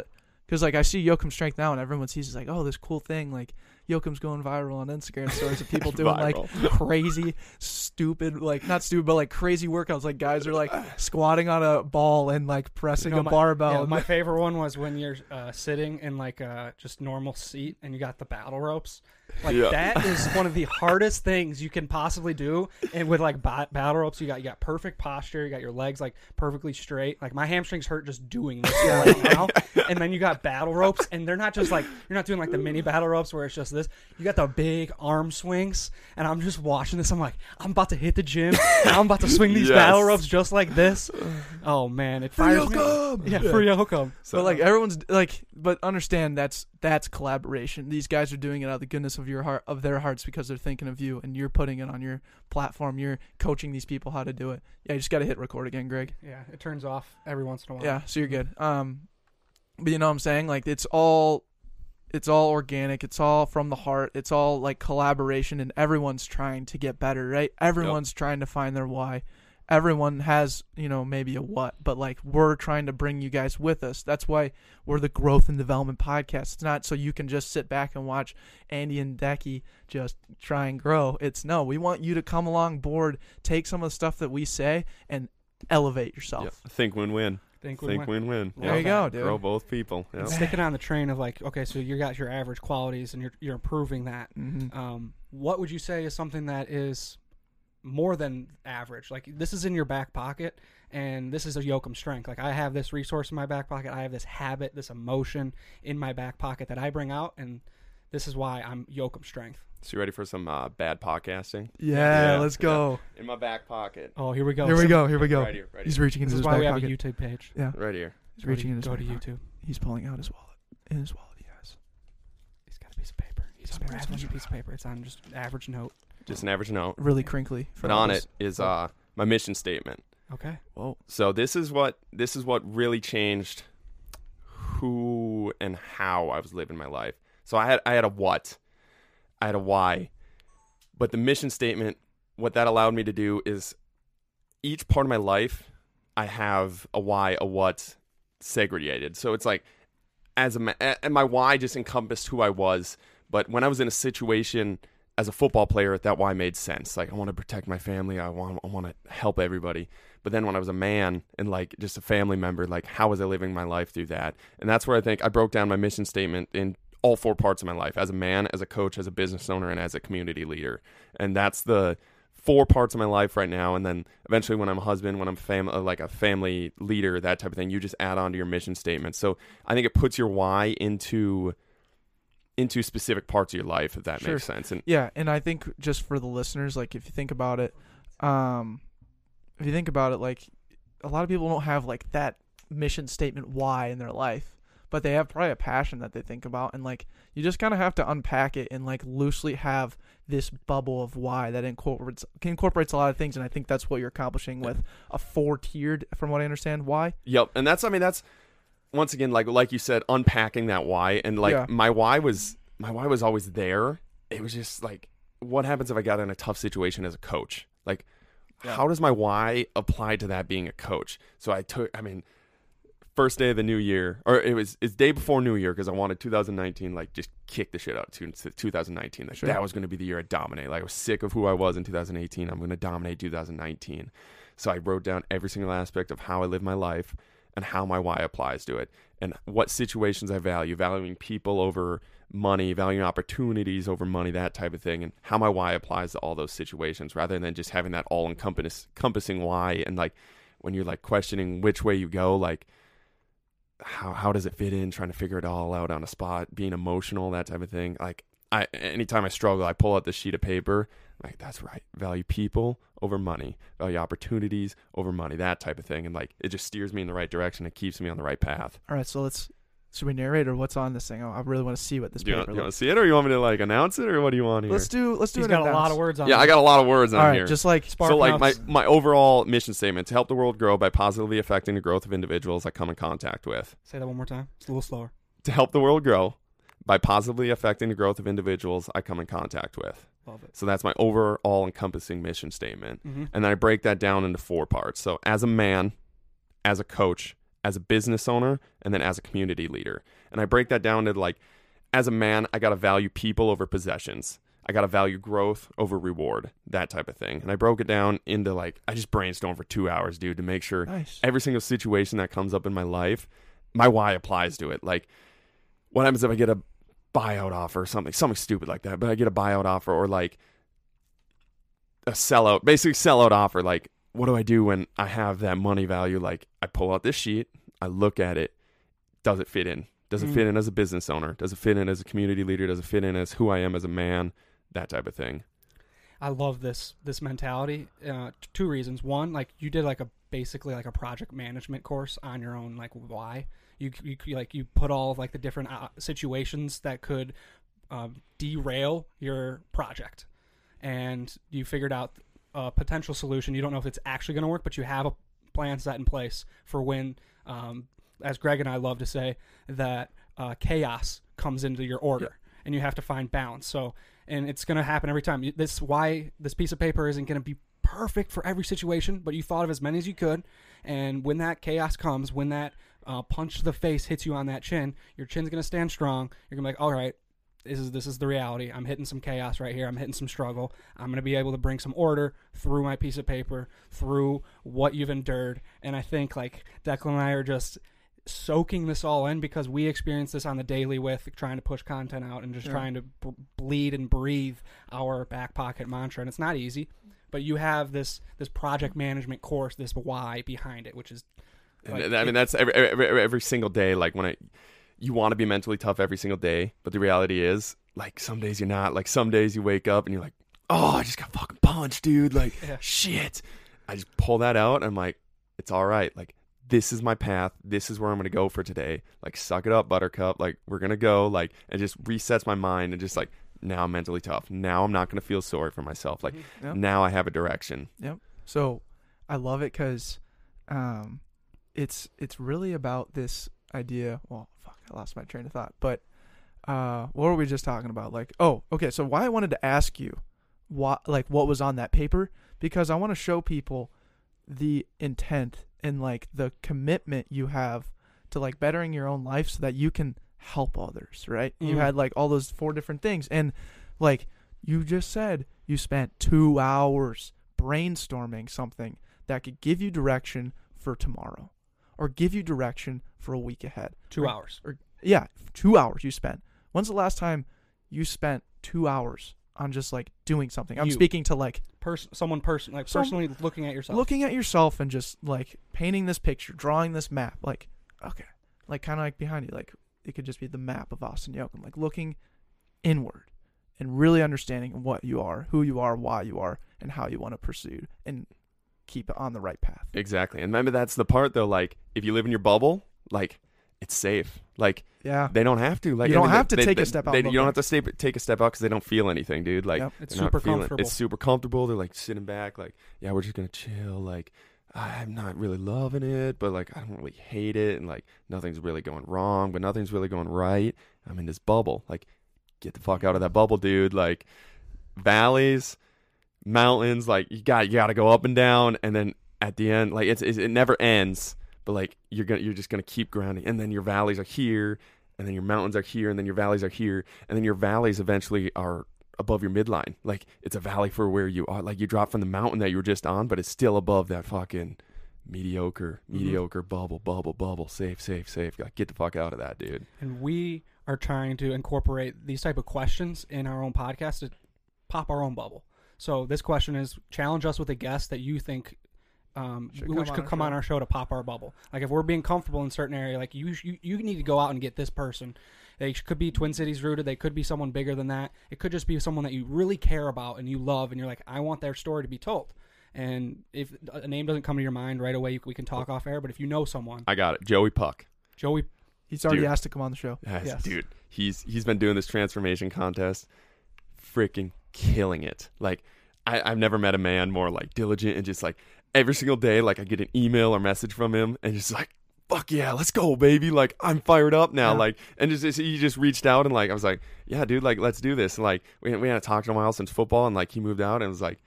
because uh, like i see Jochum strength now and everyone sees it's like oh this cool thing like Jochum's going viral on instagram stories of people [LAUGHS] doing like crazy stupid like not stupid but like crazy workouts. Like guys are like squatting on a ball and like pressing You know, a my- barbell. Yeah, my [LAUGHS] favorite one was when you're uh, sitting in like a just normal seat and you got the battle ropes. Like Yeah. that [LAUGHS] is one of the hardest things you can possibly do. And with like ba- battle ropes, you got you got perfect posture. You got your legs like perfectly straight. Like my hamstrings hurt just doing this right [LAUGHS] now. And then you got battle ropes, and they're not just like you're not doing like the mini battle ropes where it's just this. You got the big arm swings, and I'm just watching this. I'm like, I'm about to hit the gym. and I'm about to swing these Yes. battle ropes just like this. Oh man, it fires me. Jochum! Yeah, Yeah. for Jochum. So, but like everyone's like but understand that's that's collaboration these guys are doing it out of the goodness of your heart of their hearts because they're thinking of you and you're putting it on your platform you're coaching these people how to do it yeah you just got to hit record again greg Yeah, it turns off every once in a while. Yeah, so you're good. Um, but you know what I'm saying? Like it's all, it's all organic. It's all from the heart. It's all like collaboration, and everyone's trying to get better, right? Everyone's trying to find their why. Everyone has, you know, maybe a what, but like we're trying to bring you guys with us. That's why we're the growth and development podcast. It's not so you can just sit back and watch Andy and Decky just try and grow. It's no, we want you to come along board, take some of the stuff that we say, and elevate yourself. Yep. Think win-win. Think Think went- win-win. There you go, dude. Grow both people. Yep. Sticking on the train of like, okay, so you got your average qualities and you're you're improving that. Mm-hmm. Um, what would you say is something that is more than average? Like this is in your back pocket, and this is a Jochum strength. Like I have this resource in my back pocket. I have this habit, this emotion in my back pocket that I bring out, and this is why I'm Jochum strength. So you ready for some uh, bad podcasting? Yeah, Yeah. let's go. In my back pocket. Oh, here we go. Here we go. Here we go. Right here. Right He's here. reaching This into is his why we back have a. YouTube page. Yeah, Right here. he's reaching in his go to back pocket. YouTube. He's pulling out his wallet. In his wallet, he has. He's got a piece of paper. He's Spare, unwrapping spare, a piece of paper. It's on just average note. Just an average note. Really crinkly. for But on us. it is uh, my mission statement. Okay. Whoa. So this is what this is what really changed who and how I was living my life. So I had I had a what, I had a why, but the mission statement, what that allowed me to do is each part of my life, I have a why, a what, segregated. So it's like as a ma- a- and my why just encompassed who I was. But when I was in a situation as a football player, that why made sense. Like I want to protect my family. I want I want to help everybody. But then when I was a man and like just a family member, like how was I living my life through that? And that's where I think I broke down my mission statement in all four parts of my life as a man, as a coach, as a business owner, and as a community leader. And that's the four parts of my life right now. And then eventually, when I'm a husband, when I'm fam- uh, like a family leader, that type of thing, you just add on to your mission statement. So I think it puts your why into into specific parts of your life, if that Sure. makes sense. And Yeah, and I think just for the listeners, like if you think about it, um, if you think about it, like a lot of people don't have like that mission statement why in their life, but they have probably a passion that they think about, and like you just kind of have to unpack it and like loosely have this bubble of why that incorporates incorporates a lot of things, and I think that's what you're accomplishing with a four tiered, from what I understand, why. Yep, and that's I mean that's once again like like you said unpacking that why and like Yeah. my why was my why was always there. It was just like what happens if I got in a tough situation as a coach? Like how does my why apply to that being a coach? So I took I mean first day of the new year, or it was it's day before New Year because I wanted 2019 like just kick the shit out to 2019. Like Sure. that was going to be the year I dominate. Like I was sick of who I was in 2018. I'm going to dominate 2019. So I wrote down every single aspect of how I live my life and how my why applies to it and what situations I value, valuing people over money, valuing opportunities over money, that type of thing, and how my why applies to all those situations rather than just having that all encompassing why and like when you're like questioning which way you go, like how how does it fit in, trying to figure it all out on a spot, being emotional, that type of thing. Like I anytime I struggle, I pull out this sheet of paper. Like that's right. Value people over money. Value opportunities over money. That type of thing. And like it just steers me in the right direction. It keeps me on the right path. All right, so let's should we narrate or what's on this thing? Oh, I really want to see what this Do you, paper want, you want to see it, or you want me to like announce it, or what do you want here? Let's do let's do He's an got a lot of words on. yeah, I got a lot of words on All right, here. just like Spark so like my, my overall mission statement to help the world grow by positively affecting the growth of individuals I come in contact with. Say that one more time. It's a little slower. To help the world grow by positively affecting the growth of individuals I come in contact with. Love it. So that's my overall encompassing mission statement. Mm-hmm. And then I break that down into four parts. So as a man, as a coach, as a business owner, and then as a community leader. And I break that down to like, as a man, I got to value people over possessions. I got to value growth over reward, that type of thing. And I broke it down into like, I just brainstormed for two hours, dude, to make sure nice. every single situation that comes up in my life, my why applies to it. Like, what happens if I get a buyout offer or something, something stupid like that? But I get a buyout offer or like a sellout, basically sellout offer. Like, what do I do when I have that money value? Like, I pull out this sheet, I look at it. Does it fit in? Does it Mm. fit in as a business owner? Does it fit in as a community leader? Does it fit in as who I am as a man? That type of thing. I love this this mentality. Uh, two reasons. One, like you did like a basically like a project management course on your own. Like why you you, you like you put all of like the different uh, situations that could um, derail your project, and you figured out a potential solution. You don't know if it's actually going to work, but you have a plan set in place for when, um, as Greg and I love to say, that uh, chaos comes into your order, and you have to find balance. So and it's going to happen every time. This why this piece of paper isn't going to be perfect for every situation, but you thought of as many as you could. And when that chaos comes, when that uh, punch to the face hits you on that chin, your chin's to stand strong. You're to be like, all right, this is this is the reality. I'm hitting some chaos right here. I'm hitting some struggle. I'm going to be able to bring some order through my piece of paper, through what you've endured. And I think like Declan and I are just soaking this all in because we experience this on the daily with trying to push content out and just trying to b- bleed and breathe our back pocket mantra and it's not easy but you have this this project management course this why behind it which is And Like, th- I mean, that's every, every every single day. Like when I, you want to be mentally tough every single day, but the reality is, like some days you're not. Like some days you wake up and you're like, oh, I just got fucking punched, dude. Like Yeah. shit. I just pull that out. And I'm like, it's all right. Like this is my path. This is where I'm gonna go for today. Like suck it up, Buttercup. Like we're gonna go. Like it just resets my mind and just like now I'm mentally tough. Now I'm not gonna feel sorry for myself. Like Yep. now I have a direction. Yep. So I love it because um, it's it's really about this idea. Well, fuck, I lost my train of thought. But uh, what were we just talking about? Like, oh, okay. So why I wanted to ask you, what like what was on that paper? Because I want to show people the intent and like the commitment you have to like bettering your own life so that you can help others. Right? You Mhm. had like all those four different things, and like you just said, you spent two hours brainstorming something that could give you direction for tomorrow or give you direction for a week ahead. two Or- hours Yeah, two hours you spent. When's the last time you spent two hours on just like doing something? I'm You. speaking to like person someone person like Some- personally looking at yourself looking at yourself and just like painting this picture, drawing this map. Like, okay, like kind of like behind you, like it could just be the map of Austin Jochum, like looking inward and really understanding what you are, who you are, why you are, and how you want to pursue and keep it on the right path. Exactly. And remember that's the part though, like if you live in your bubble, like it's safe. Like Yeah. they don't have to. Like You don't mean, have to they- take a step out they- you don't have to stay, take a step out because they don't feel anything, dude. Like Yep. it's super it. comfortable It's super comfortable. They're like sitting back, like yeah, we're just gonna chill. Like I'm not really loving it, but like I don't really hate it, and like nothing's really going wrong, but nothing's really going right. I'm in this bubble. Like get the fuck out of that bubble, dude. Like valleys, mountains, like you got you got to go up and down, and then at the end, like it's, it's it never ends. but like you're gonna you're just gonna keep grounding, and then your valleys are here, and then your mountains are here, and then your valleys are here, and then your valleys eventually are above your midline. Like it's a valley for where you are. Like you drop from the mountain that you were just on, but it's still above that fucking mediocre, Mhm. mediocre bubble, bubble, bubble. Safe, safe, safe. Like, get the fuck out of that, dude. and we are trying to incorporate these type of questions in our own podcast to pop our own bubble. So this question is challenge us with a guest that you think um, Should which come on could our come on our show to pop our bubble. Like if we're being comfortable in a certain area, like you, you you need to go out and get this person. They could be Twin Cities rooted. They could be someone bigger than that. It could just be someone that you really care about and you love, and you're like, I want their story to be told. And if a name doesn't come to your mind right away, we can talk off air. But if you know someone, I got it. Joey Puck. Joey, He's already Dude. asked to come on the show. Yes, Yes. dude. He's he's been doing this transformation contest, freaking killing it. Like I, I've never met a man more like diligent and just like every single day, like I get an email or message from him and just like, fuck yeah, let's go, baby. Like I'm fired up now. Yeah. Like and just, just- he just reached out and like I was like, yeah, dude, like let's do this. And like we we hadn't talked in a while since football and like he moved out and was like.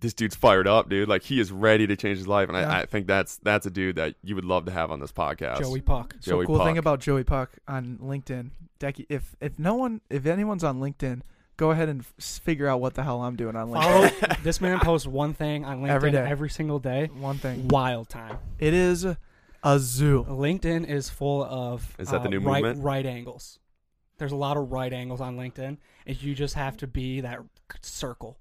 This dude's fired up, dude. Like he is ready to change his life, and Yeah. I, I think that's that's a dude that you would love to have on this podcast. Joey Puck. So Joey cool thing about Joey Puck on LinkedIn, Decky. If if no one, if anyone's on LinkedIn, go ahead and f- figure out what the hell I'm doing on Follow LinkedIn. [LAUGHS] this man posts one thing on LinkedIn Every every, day. single day. One thing. Wild time. It is a zoo. LinkedIn is full of Is that the uh, new right, movement? right angles. There's a lot of right angles on LinkedIn, and you just have to be that circle.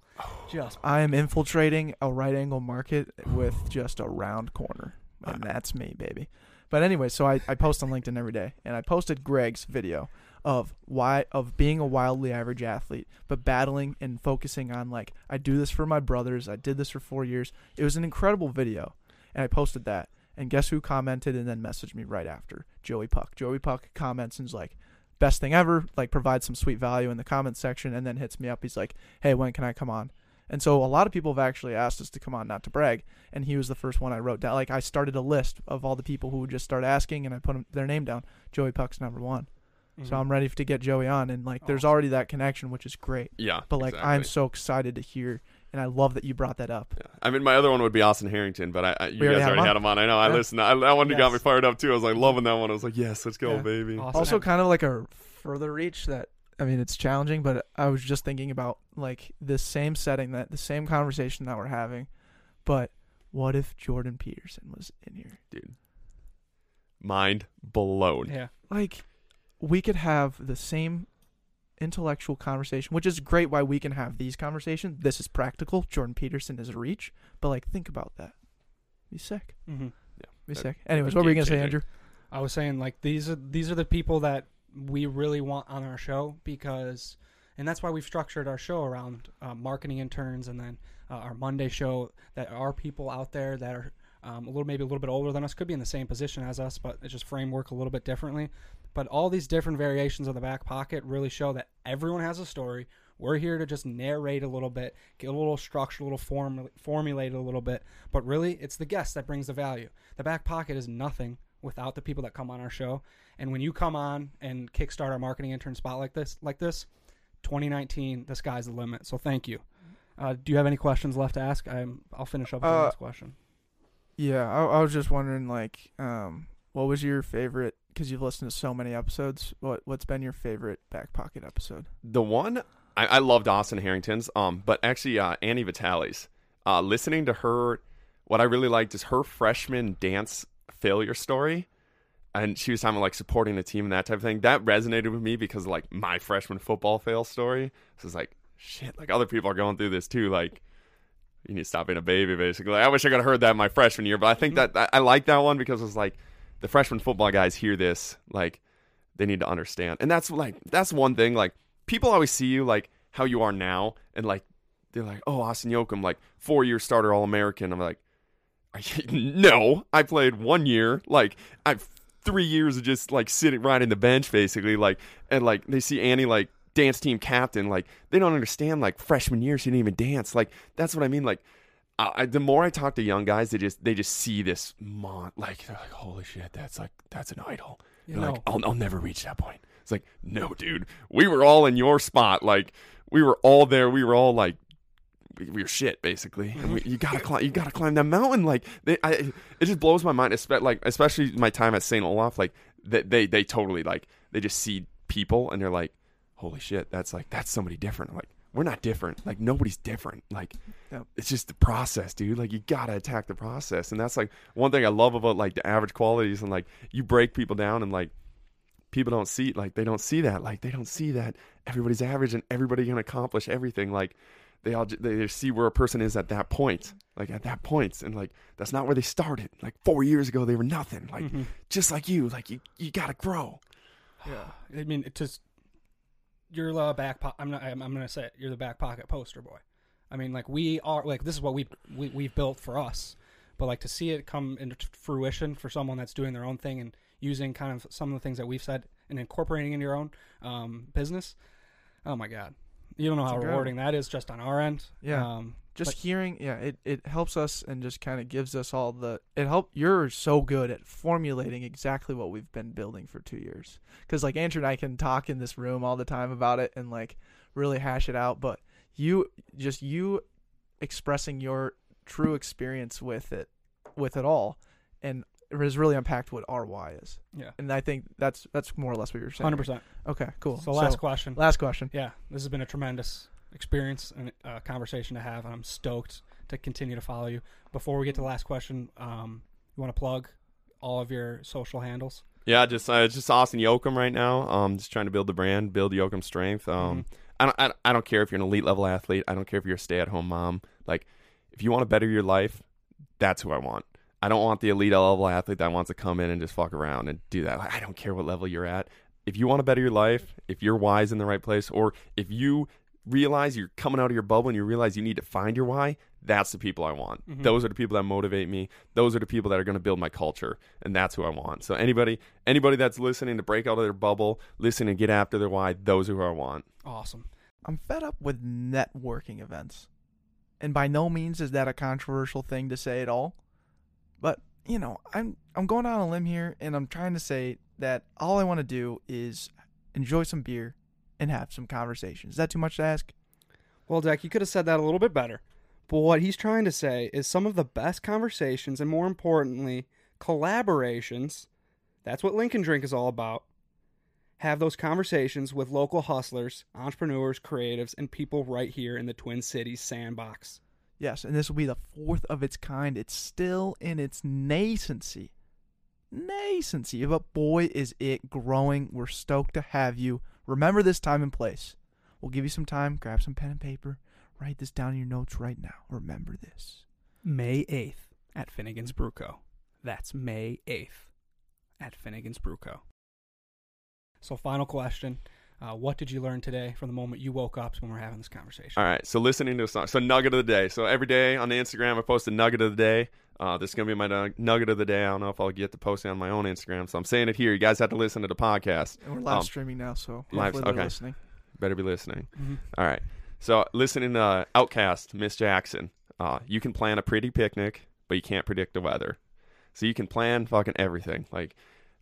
Just I am infiltrating a right angle market with just a round corner. And that's me, baby. But anyway, so I, I post on LinkedIn every day. And I posted Greg's video of why of being a wildly average athlete, but battling and focusing on like I do this for my brothers. I did this for four years. It was an incredible video. And I posted that. And guess who commented and then messaged me right after? Joey Puck. Joey Puck comments and's like, best thing ever, like provides some sweet value in the comment section and then hits me up. He's like, Hey, when can I come on? And so a lot of people have actually asked us to come on, not to brag. And he was the first one I wrote down. Like I started a list of all the people who would just start asking, and I put their name down. Joey Puck's number one. So Mhm. I'm ready to get Joey on, and like there's Awesome. already that connection, which is great. Yeah, But like I'm so excited to hear, and I love that you brought that up. Yeah. I mean, my other one would be Austin Harrington, but I, I you We already guys had already on? had him on. I know. I Yeah. listened. I, that one got me fired up too. I was like loving that one. I was like, yes, let's go, Yeah. baby. Awesome. Also, kind of like a further reach that I mean, it's challenging, but I was just thinking about like this same setting, that the same conversation that we're having, but what if Jordan Peterson was in here? Dude, mind blown. yeah, like we could have the same intellectual conversation, which is great why we can have these conversations. This is practical. Jordan Peterson is a reach, but like think about that. Be sick. hmm Yeah. Be That- sick. Anyways, what were you gonna say. Andrew? I was saying like these are these are the people that we really want on our show because, and that's why we've structured our show around uh, marketing interns and then uh, our Monday show that are people out there that are um, a little maybe a little bit older than us, could be in the same position as us, but it's just framework a little bit differently. But all these different variations of the back pocket really show that everyone has a story. We're here to just narrate a little bit, get a little structure, a little form, formulate a little bit. But really, it's the guest that brings the value. The back pocket is nothing without the people that come on our show. And when you come on and kickstart our marketing intern spot like this, like this, 2019, the sky's the limit. So thank you. Uh, do you have any questions left to ask? I'm, I'll finish up with the Uh, last question. Yeah, I, I was just wondering, like, um, what was your favorite? Because you've listened to so many episodes. What what's been your favorite back pocket episode? The one I, I loved Austin Harrington's, um, but actually uh, Annie Vitale's. Uh, listening to her, what I really liked is her freshman dance failure story, and she was talking about like supporting the team and that type of thing. That resonated with me because like my freshman football fail story. So it's like shit, like other people are going through this too. Like you need to stop being a baby, basically. I wish I could have heard that my freshman year, but I think that I, I like that one because it's like the freshman football guys hear this, like they need to understand, and that's like that's one thing. Like people always see you like how you are now, and like they're like, oh, Austin Jochum, like four year starter All American. I'm like, [LAUGHS] no, I played one year, like I've three years of just like sitting right in the bench, basically, like and like they see Annie like dance team captain, like they don't understand like freshman year she didn't even dance, like that's what I mean, like. I, the more I talk to young guys, they just they just see this mon like they're like, holy shit, that's like that's an idol. You know, like, I'll, I'll never reach that point. It's like, no, dude, we were all in your spot. Like, we were all there. We were all like we, we were shit basically. And we, you gotta climb, you gotta climb that mountain. Like they, I, it just blows my mind. Espe- like especially my time at Saint Olaf. Like they, they, they totally like they just see people and they're like, holy shit, that's like that's somebody different. I'm like we're not different. Like nobody's different. Like Yep. it's just the process, dude. Like you gotta attack the process, and that's like one thing I love about like the average qualities and like you break people down and like people don't see like they don't see that like they don't see that everybody's average and everybody can accomplish everything like they all they just see where a person is at that point like at that point and like that's not where they started like four years ago they were nothing like Mhm. just like you like you you gotta grow Yeah. I mean, it just you're the back. Po- I'm not. I'm, I'm gonna say it. You're the back pocket poster boy. I mean, like we are. Like this is what we, we we've built for us. But like to see it come into fruition for someone that's doing their own thing and using kind of some of the things that we've said and incorporating into your own um, business. Oh my god, you don't know It's how rewarding that is just on our end. Yeah. Um, just But- hearing yeah it, it helps us and just kind of gives us all the it help you're so good at formulating exactly what we've been building for two years. Because like andrew and i can talk in this room all the time about it and like really hash it out but you just you expressing your true experience with it with it all and it has really unpacked what our RY is. Yeah, and i think that's that's more or less what you're saying. Hundred percent. okay cool. So last question. last question. Yeah, this has been a tremendous experience and uh, conversation to have, and I'm stoked to continue to follow you. Before we get to the last question, um, you want to plug all of your social handles? yeah just uh, just austin Jochum right now um just trying to build the brand build Jochum strength um I, don't, I, don't- I don't care if you're an elite level athlete i don't care if you're a stay-at-home mom like if you want to better your life that's who i want I don't want the elite level athlete that wants to come in and just fuck around and do that. Like, I don't care what level you're at. If you want to better your life, if your why is in the right place, or if you realize you're coming out of your bubble and you realize you need to find your why, that's the people I want. Mhm. Those are the people that motivate me. Those are the people that are going to build my culture, and that's who I want. So anybody, anybody that's listening to break out of their bubble, listen and get after their why, those are who I want. Awesome. I'm fed up with networking events. And by no means is that a controversial thing to say at all. But, you know, I'm I'm going out on a limb here and I'm trying to say that all I want to do is enjoy some beer and have some conversations. Is that too much to ask? Well, Deck, you could have said that a little bit better. But what he's trying to say is some of the best conversations and more importantly, collaborations. That's what Link n Drink is all about. Have those conversations with local hustlers, entrepreneurs, creatives, and people right here in the Twin Cities sandbox. Yes, and this will be the fourth of its kind. It's still in its nascency. Nascency. But boy, is it growing. We're stoked to have you. Remember this time and place. We'll give you some time. Grab some pen and paper. Write this down in your notes right now. Remember this. May 8th at Finnegan's Brew Co. That's May 8th at Finnegan's Brew Co. So, final question. Uh, what did you learn today from the moment you woke up to when we're having this conversation? All right, so listening to a song. So nugget of the day. So every day on the Instagram, I post a nugget of the day. Uh, this is gonna be my nugget of the day. I don't know if I'll get to post it on my own Instagram, so I'm saying it here. You guys have to listen to the podcast. And we're live Um, streaming now, so live- hopefully okay. listening. Better be listening. Mhm. All right. So listening to OutKast, Miss Jackson. Uh, you can plan a pretty picnic, but you can't predict the weather. So you can plan fucking everything. Like,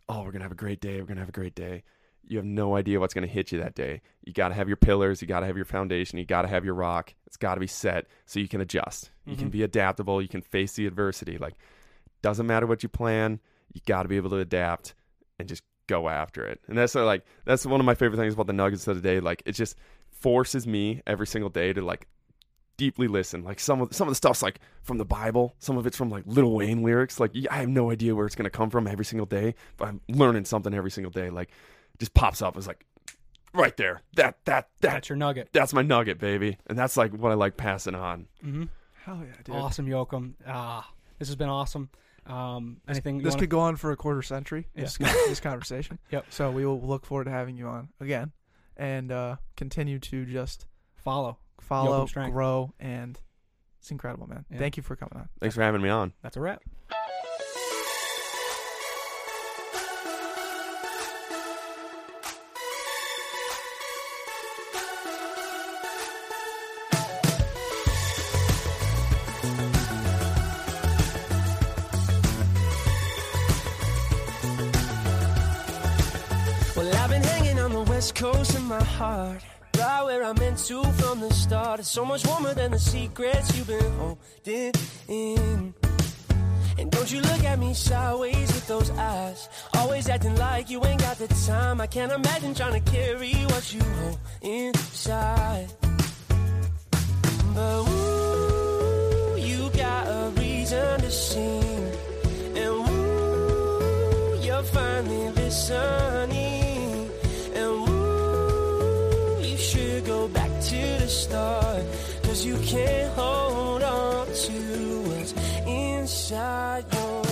oh, we're gonna have a great day. We're gonna have a great day. You have no idea what's gonna hit you that day. You gotta have your pillars. You gotta have your foundation. You gotta have your rock. It's gotta be set so you can adjust. You can Mhm. be adaptable. You can face the adversity. Like, doesn't matter what you plan. You gotta be able to adapt and just go after it. And that's uh, like that's one of my favorite things about the Nuggets of the day. Like, it just forces me every single day to like deeply listen. Like some of some of the stuff's like from the Bible, some of it's from like Little Wayne lyrics. Like I have no idea where it's gonna come from every single day, but I'm learning something every single day. Like just pops up. It's like right there. That that that That's your nugget. that's my nugget, baby. And that's like what I like passing on. Mm-hmm. Hell yeah, dude. Awesome, Jochum. Ah, this has been awesome. Um, anything you This wanna- could go on for a quarter century. Yeah. This, this conversation. [LAUGHS] Yep. So we will look forward to having you on again, and uh, continue to just follow? follow, grow, and it's incredible, man. Yeah. Thank you for coming on. Thanks for having me on. That's a wrap. Heart. right where I meant to from the start. It's so much warmer than the secrets you've been holding in. And don't you look at me sideways with those eyes. Always acting like you ain't got the time. I can't imagine trying to carry what you hold inside. But ooh, you got a reason to sing. And ooh, you're finally listening. Start. Cause you can't hold on to what's inside your